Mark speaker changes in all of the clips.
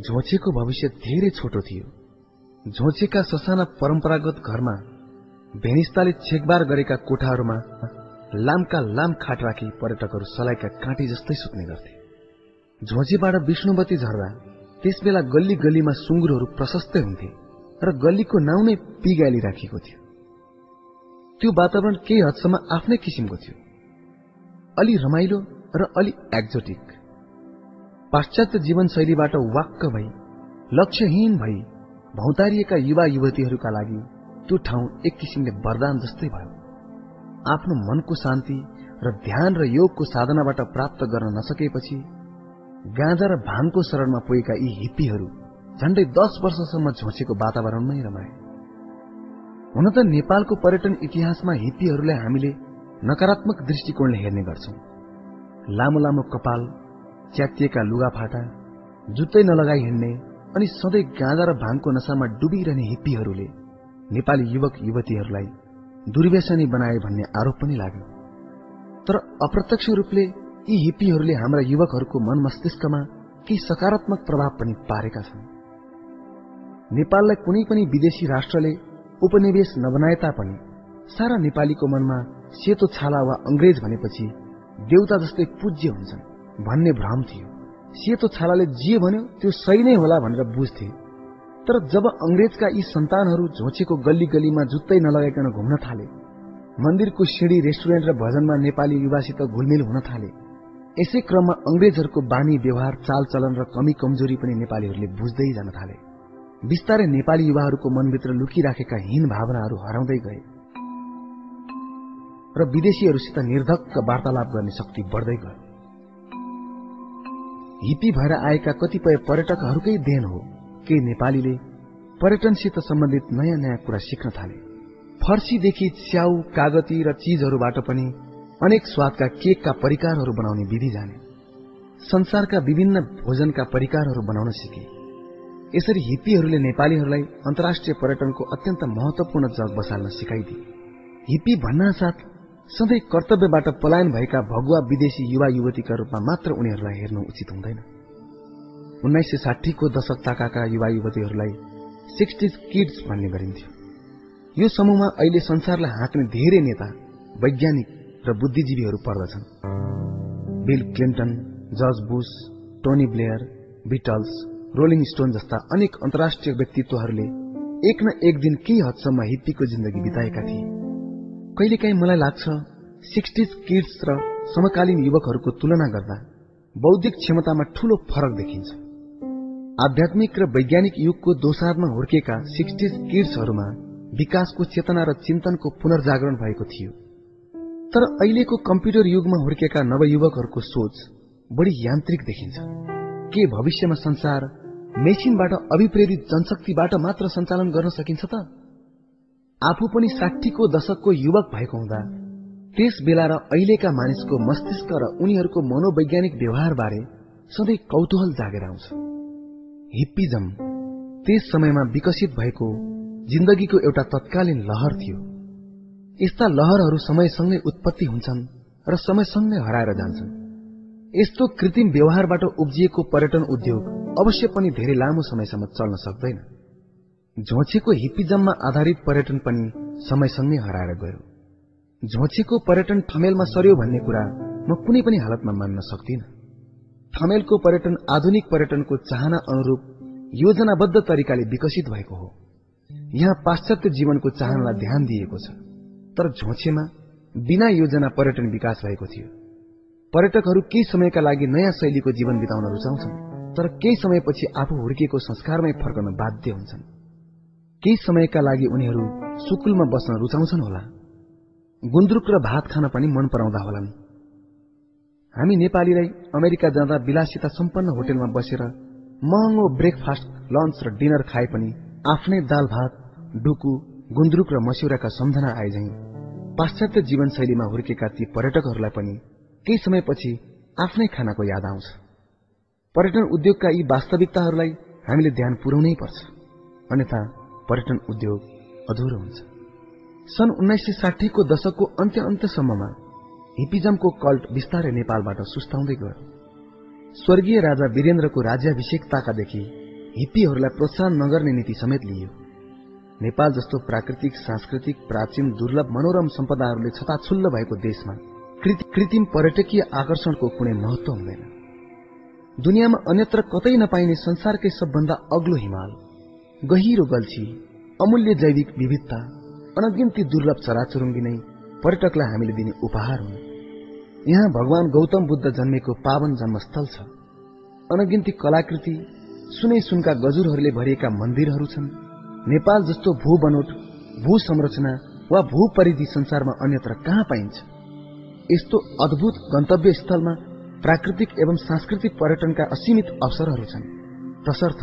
Speaker 1: झोचेको भविष्य धेरै छोटो थियो। झोचेका ससाना परम्परागत घरमा भेनिस्ताले छेकबार गरेका कोठाहरूमा लामका लाम खाट राखी पर्यटकहरू सलाइका काँटी जस्तै सुत्ने गर्थे। झोचेबाट विष्णुवती झर्दा त्यस बेला गल्ली गल्लीमा सुँगुरहरू प्रशस्तै हुन्थे र गल्लीको नाउँ नै पिगाली राखिएको थियो। त्यो वातावरण केही हदसम्म आफ्नै किसिमको थियो। अलि रमाइलो र अलि एक्जोटिक। पाश्चात्य जीवनशैलीबाट वाक्क भई लक्ष्यहीन भई भौतारिएका युवा युवतीहरूका लागि त्यो ठाउँ एक किसिमले वरदान जस्तै भयो। आफ्नो मनको शान्ति र ध्यान र योगको साधनाबाट प्राप्त गर्न नसकेपछि गाँजा र भाङको शरणमा पुगेका यी हिप्पीहरू झण्डै दस वर्षसम्म झोसेको वातावरणमै रमाए। हुन त नेपालको पर्यटन इतिहासमा हिप्पीहरूलाई हामीले नकारात्मक दृष्टिकोणले हेर्ने गर्छौं। लामो लामो कपाल च्यातिएका लुगाफाटा जुत्तै नलगाई हिँड्ने अनि सधैँ गाँजा र भाङको नसामा डुबिरहने हिप्पीहरूले नेपाली युवक युवतीहरूलाई दुर्व्यसनी बनाए भन्ने आरोप पनि लाग्यो। तर अप्रत्यक्ष रूपले यी हिप्पीहरूले हाम्रा युवकहरूको मन मस्तिष्कमा केही सकारात्मक प्रभाव पनि पारेका छन्। नेपाललाई कुनै पनि विदेशी राष्ट्रले उपनिवेश नबनाए तापनि सारा नेपालीको मनमा सेतो छाला वा अंग्रेज भनेपछि देउता जस्तै पूज्य हुन्छन्। भन्ने भ्रम थियो। सेतो छालाले जे भन्यो त्यो सही नै होला भनेर बुझ्थे। तर जब अंग्रेजका यी सन्तानहरू झोचेको गल्ली गल्लीमा जुत्तै नलगाइकन घुम्न थाले मन्दिरको सिँढी रेस्टुरेन्ट र भजनमा नेपाली युवासित घुलमिल हुन थाले यसै क्रममा अंग्रेजहरूको बानी व्यवहार चालचलन र कमी कमजोरी पनि नेपालीहरूले बुझ्दै जान थाले। बिस्तारै नेपाली युवाहरूको मनभित्र लुकिराखेका हीन भावनाहरू हराउँदै गए। र विदेशीहरूसित निर्धक्क वार्तालाप गर्ने शक्ति बढ्दै गयो। हिपी भएर आएका कतिपय पर्यटकहरूकै देन हो। केही नेपालीले पर्यटनसित सम्बन्धित नयाँ नयाँ कुरा सिक्न थाले? फर्सीदेखि च्याउ कागती र चीजहरूबाट पनि अनेक स्वादका केकका परिकारहरू बनाउने विधि जाने। संसारका विभिन्न भोजनका परिकारहरू बनाउन सिके। यसरी हिप्पीहरूले नेपालीहरूलाई अन्तर्राष्ट्रिय पर्यटनको अत्यन्त महत्वपूर्ण जग बसाल्न सिकाइदिए। हिप्पी भन्ना साथ सधैँ कर्तव्यबाट पलायन भएका भगुवा विदेशी युवा युवतीका रूपमा मात्र उनीहरूलाई हेर्नु उचित हुँदैन। उन्नाइस सय साठीको दशक ताकाका युवा युवतीहरूलाई सिक्सटिज किड्स भन्ने गरिन्थ्यो। यो समूहमा अहिले संसारलाई हाँक्ने धेरै नेता वैज्ञानिक र बुद्धिजीवीहरू पर्दछन्। Bill Clinton George Bush Tony Blair Beatles Rolling Stone जस्ता अनेक अन्तर्राष्ट्रिय व्यक्तित्वहरूले एक न एक दिन केही हदसम्म हिप्पीको जिन्दगी बिताएका थिए। कहिलेकाहीँ मलाई लाग्छ सिक्सटिज किड्स र समकालीन युवकहरूको तुलना गर्दा बौद्धिक क्षमतामा ठूलो फरक देखिन्छ। आध्यात्मिक र वैज्ञानिक युगको दोसारमा हुर्केका सिक्सटिज किड्सहरूमा विकासको चेतना र चिन्तनको पुनर्जागरण भएको थियो। तर अहिलेको कम्प्युटर युगमा हुर्केका नवयुवकहरूको सोच बढी यान्त्रिक देखिन्छ। के भविष्यमा संसार मेसिनबाट अभिप्रेरित जनशक्तिबाट मात्र सञ्चालन गर्न सकिन्छ त? आफू पनि साठीको दशकको युवक भएको हुँदा त्यस बेला र अहिलेका मानिसको मस्तिष्क र उनीहरूको मनोवैज्ञानिक व्यवहार बारे सधैँ कौतूहल जागेर आउँछ। हिप्पिजम त्यस समयमा विकसित भएको जिन्दगीको एउटा तत्कालीन लहर थियो। यस्ता लहरहरू समयसँगै उत्पत्ति हुन्छन् र समयसँगै हराएर जान्छन्। यस्तो कृत्रिम व्यवहारबाट उब्जिएको पर्यटन उद्योग अवश्य पनि धेरै लामो समयसम्म चल्न सक्दैन। झोचेको हिप्पिजममा आधारित पर्यटन पनि समयसँगै हराएर गयो। झोचेको पर्यटन ठमेलमा सर्यो भन्ने कुरा म कुनै पनि हालतमा मान्न सक्दिन। ठमेलको पर्यटन आधुनिक पर्यटनको चाहना अनुरूप योजनाबद्ध तरिकाले विकसित भएको हो। यहाँ पाश्चात्य जीवनको चाहनालाई ध्यान दिएको छ। तर झोचेमा बिना योजना पर्यटन विकास भएको थियो। पर्यटकहरू केही समयका लागि नयाँ शैलीको जीवन बिताउन रुचाउँछन् तर केही समयपछि आफू हुर्किएको संस्कारमै फर्कन बाध्य हुन्छन्। केही समयका लागि उनीहरू सुकुलमा बस्न रुचाउँछन् होला। गुन्द्रुक र भात खान पनि मन पराउँदा होलान्। हामी नेपालीलाई अमेरिका जाँदा विलासिता सम्पन्न होटेलमा बसेर महँगो ब्रेकफास्ट लन्च र डिनर खाए पनि आफ्नै दाल भात डुकु गुन्द्रुक र मस्यौराका सम्झना आए पाश्चात्य जीवनशैलीमा हुर्केका ती पर्यटकहरूलाई पनि केही समयपछि आफ्नै खानाको याद आउँछ। पर्यटन उद्योगका यी वास्तविकताहरूलाई हामीले ध्यान पुर्याउनै पर्छ। अन्यथा पर्यटन उद्योग अधुरो हुन्छ। सन् उन्नाइस सय साठीको दशकको अन्त्य अन्त्यसम्ममा हिपिजमको कल्ट बिस्तारै नेपालबाट सुस्ताउँदै गयो। स्वर्गीय राजा वीरेन्द्रको राज्याभिषेकताकादेखि हिप्पीहरूलाई प्रोत्साहन नगर्ने नीति समेत लिइयो। नेपाल जस्तो प्राकृतिक सांस्कृतिक प्राचीन दुर्लभ मनोरम सम्पदाहरूले छताछुल्ल भएको देशमा कृत्रिम पर्यटकीय आकर्षणको कुनै महत्व हुँदैन। दुनियाँमा अन्यत्र कतै नपाइने संसारकै सबभन्दा अग्लो हिमाल गहिरो गल्छी अमूल्य जैविक विविधता अनगिन्ती दुर्लभ चराचुरुङ्गी नै पर्यटकलाई हामीले दिने उपहार हुन्। यहाँ भगवान गौतम बुद्ध जन्मेको पावन जन्मस्थल छ। अनगिन्ती कलाकृति सुनै सुनका गजुरहरूले भरिएका मन्दिरहरू छन्। नेपाल जस्तो भू बनोट भू संरचना वा भू परिधि संसारमा अन्यत्र कहाँ पाइन्छ? यस्तो अद्भुत गन्तव्य स्थलमा प्राकृतिक एवं सांस्कृतिक पर्यटनका असीमित अवसरहरू छन्। तसर्थ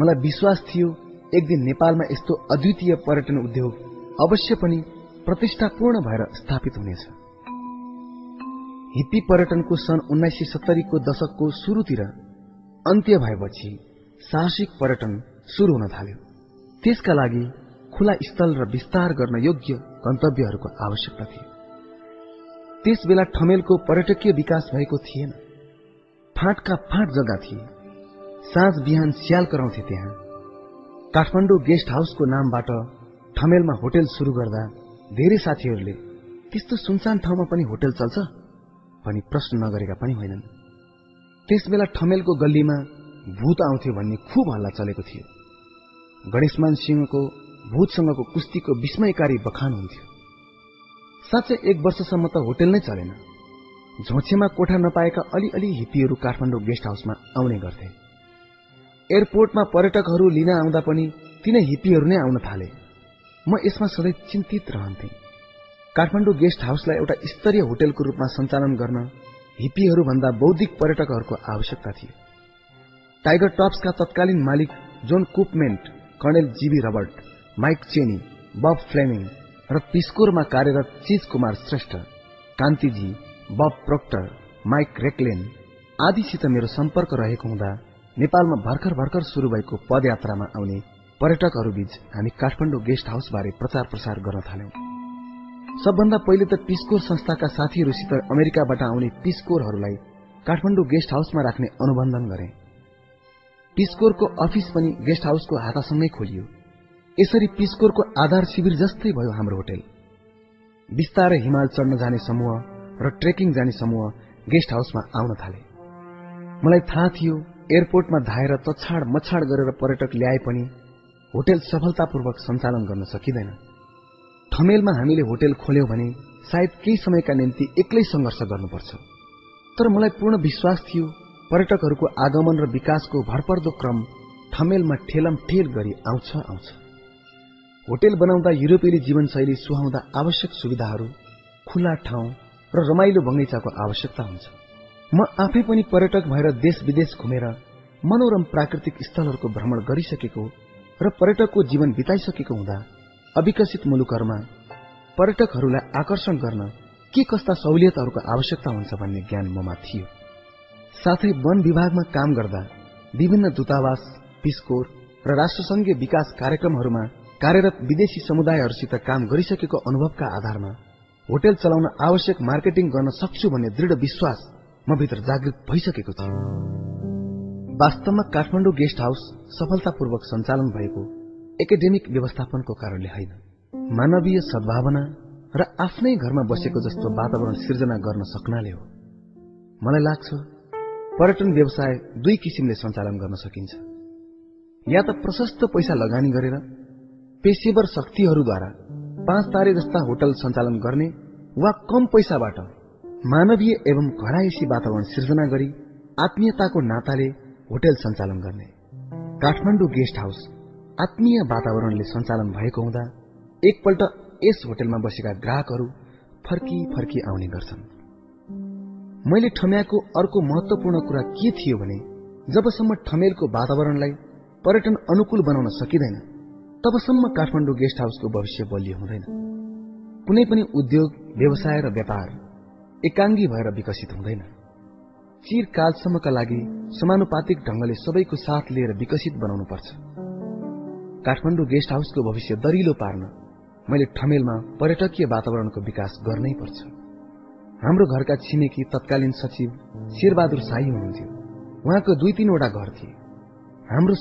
Speaker 1: मलाई विश्वास थियो एक दिन नेपालमा यस्तो अद्वितीय पर्यटन उद्योग अवश्य पनि प्रतिष्ठापूर्ण भएर स्थापित हुनेछ। हिप्पी पर्यटनको सन् उन्नाइस सय सत्तरीको दशकको शुरूतिर अन्त्य भएपछि साहसिक पर्यटन शुरू हुन थाल्यो। त्यसका लागि खुला स्थल र विस्तार गर्न योग्य गन्तव्यहरूको आवश्यकता थियो। त्यस बेला ठमेलको पर्यटकीय विकास भएको थिएन। फाँटका फाँट जग्गा थिए। साँझ बिहान स्याल कराउँथे त्यहाँ। काठमाडौँ गेस्ट हाउसको नामबाट ठमेलमा होटेल शुरू गर्दा धेरै साथीहरूले त्यस्तो सुनसान ठाउँमा पनि होटेल चल्छ? भनी प्रश्न नगरेका पनि होइनन्। त्यस बेला ठमेलको गल्लीमा भूत आउँथ्यो भन्ने खुब हल्ला चलेको थियो। गणेशमान सिंहको भूतसँगको कुस्तीको विस्मयकारी बखान हुन्थ्यो। साँच्चै एक वर्षसम्म त होटेल नै चलेन। झोछेमा कोठा नपाएका अलिअलि हिप्पीहरू काठमाडौँ गेस्ट हाउसमा आउने गर्थे। एयरपोर्टमा पर्यटकहरू लिन आउँदा पनि तिनै हिप्पीहरू नै आउन थाले। म यसमा सधैँ चिन्तित रहन्थेँ। काठमाडौँ गेस्ट हाउसलाई एउटा स्तरीय होटेलको रूपमा सञ्चालन गर्न हिप्पीहरूभन्दा बौद्धिक पर्यटकहरूको आवश्यकता थियो। टाइगर टप्सका तत्कालीन मालिक John कुपमेन्ट colonel GB Robert Mike Cheney Bob Fleming र पिस्कोरमा कार्यरत चिज कुमार श्रेष्ठ कान्तिजी बब प्रोक्टर माइक रेक्लेन आदिसित मेरो सम्पर्क रहेको हुँदा नेपालमा भर्खर भर्खर शुरू भएको पदयात्रामा आउने पर्यटकहरूबीच हामी काठमाडौँ गेस्ट हाउसबारे प्रचार प्रसार गर्न थाल्यौं। सबभन्दा पहिले त पिस्कोर संस्थाका साथीहरूसित अमेरिकाबाट आउने पिस्कोरहरूलाई काठमाडौँ गेस्ट हाउसमा राख्ने अनुबन्धन गरे। पिस्कोरको अफिस पनि गेस्ट हाउसको हातासँगै खोलियो। यसरी पिस्कोरको आधार शिविर जस्तै भयो हाम्रो होटेल। बिस्तारै हिमाल चढ्न जाने समूह र ट्रेकिङ जाने समूह गेस्ट हाउसमा आउन थाले। मलाई थाहा थियो एयरपोर्टमा धाएर तछाड मछाड गरेर पर्यटक ल्याए पनि होटेल सफलतापूर्वक सञ्चालन गर्न सकिँदैन। ठमेलमा हामीले होटेल खोल्यौं भने सायद केही समयका निम्ति एक्लै संघर्ष गर्नुपर्छ। तर मलाई पूर्ण विश्वास थियो पर्यटकहरूको आगमन र विकासको भरपर्दो क्रम ठमेलमा ठेलम ठेल गरी आउँछ आउँछ। होटेल बनाउँदा युरोपेली जीवनशैली सुहाउँदा आवश्यक सुविधाहरू खुला ठाउँ र रमाइलो बगैँचाको आवश्यकता हुन्छ। म आफै पनि पर्यटक भएर देश विदेश घुमेर मनोरम प्राकृतिक स्थलहरूको भ्रमण गरिसकेको र पर्यटकको जीवन बिताइसकेको हुँदा अविकसित मुलुकहरूमा पर्यटकहरूलाई आकर्षण गर्न के कस्ता सहुलियतहरूको आवश्यकता हुन्छ भन्ने ज्ञान ममा थियो। साथै वन विभागमा काम गर्दा विभिन्न दूतावास पिस्कोर र राष्ट्रसंघीय विकास कार्यक्रमहरूमा कार्यरत विदेशी समुदायहरूसित काम गरिसकेको अनुभवका आधारमा होटेल चलाउन आवश्यक मार्केटिङ गर्न सक्छु भन्ने दृढ़ विश्वास म भित्र जागृत भइसकेको थियो। वास्तवमा काठमाडौँ गेस्ट हाउस सफलतापूर्वक सञ्चालन भएको एकाडेमिक व्यवस्थापनको कारणले होइन। मानवीय सद्भावना र आफ्नै घरमा बसेको जस्तो वातावरण सिर्जना गर्न सक्नाले हो। मलाई लाग्छ पर्यटन व्यवसाय दुई किसिमले सञ्चालन गर्न सकिन्छ। या त प्रशस्त पैसा लगानी गरेर पेशेवर शक्तिहरूद्वारा पाँच तारे जस्ता होटल सञ्चालन गर्ने वा कम पैसाबाट मानवीय एवं घरायसी वातावरण सिर्जना गरी आत्मीयताको नाताले होटेल सञ्चालन गर्ने। काठमाडौँ गेस्ट हाउस आत्मीय वातावरणले सञ्चालन भएको हुँदा एकपल्ट यस होटेलमा बसेका ग्राहकहरू फर्की फर्की आउने गर्छन्। मैले ठम्याएको अर्को महत्वपूर्ण कुरा के थियो भने जबसम्म ठमेलको वातावरणलाई पर्यटन अनुकूल बनाउन सकिँदैन तबसम्म काठमाडौँ गेस्ट हाउसको भविष्य बलियो हुँदैन। कुनै पनि उद्योग व्यवसाय र व्यापार एकाङ्गी भएर विकसित हुँदैन। चिरकालसम्मका लागि समानुपातिक ढंगले सबैको साथ लिएर विकसित बनाउनु पर्छ काठमाडौँ गेस्ट हाउसको भविष्य दरिलो पार्न मैले ठमेलमा पर्यटकीय वातावरणको विकास गर्नै पर्छ। हाम्रो घरका छिमेकी तत्कालीन सचिव शेरबहादुर शाही हुनुहुन्थ्यो। उहाँको दुई तीनवटा घर थिए। हाम्रो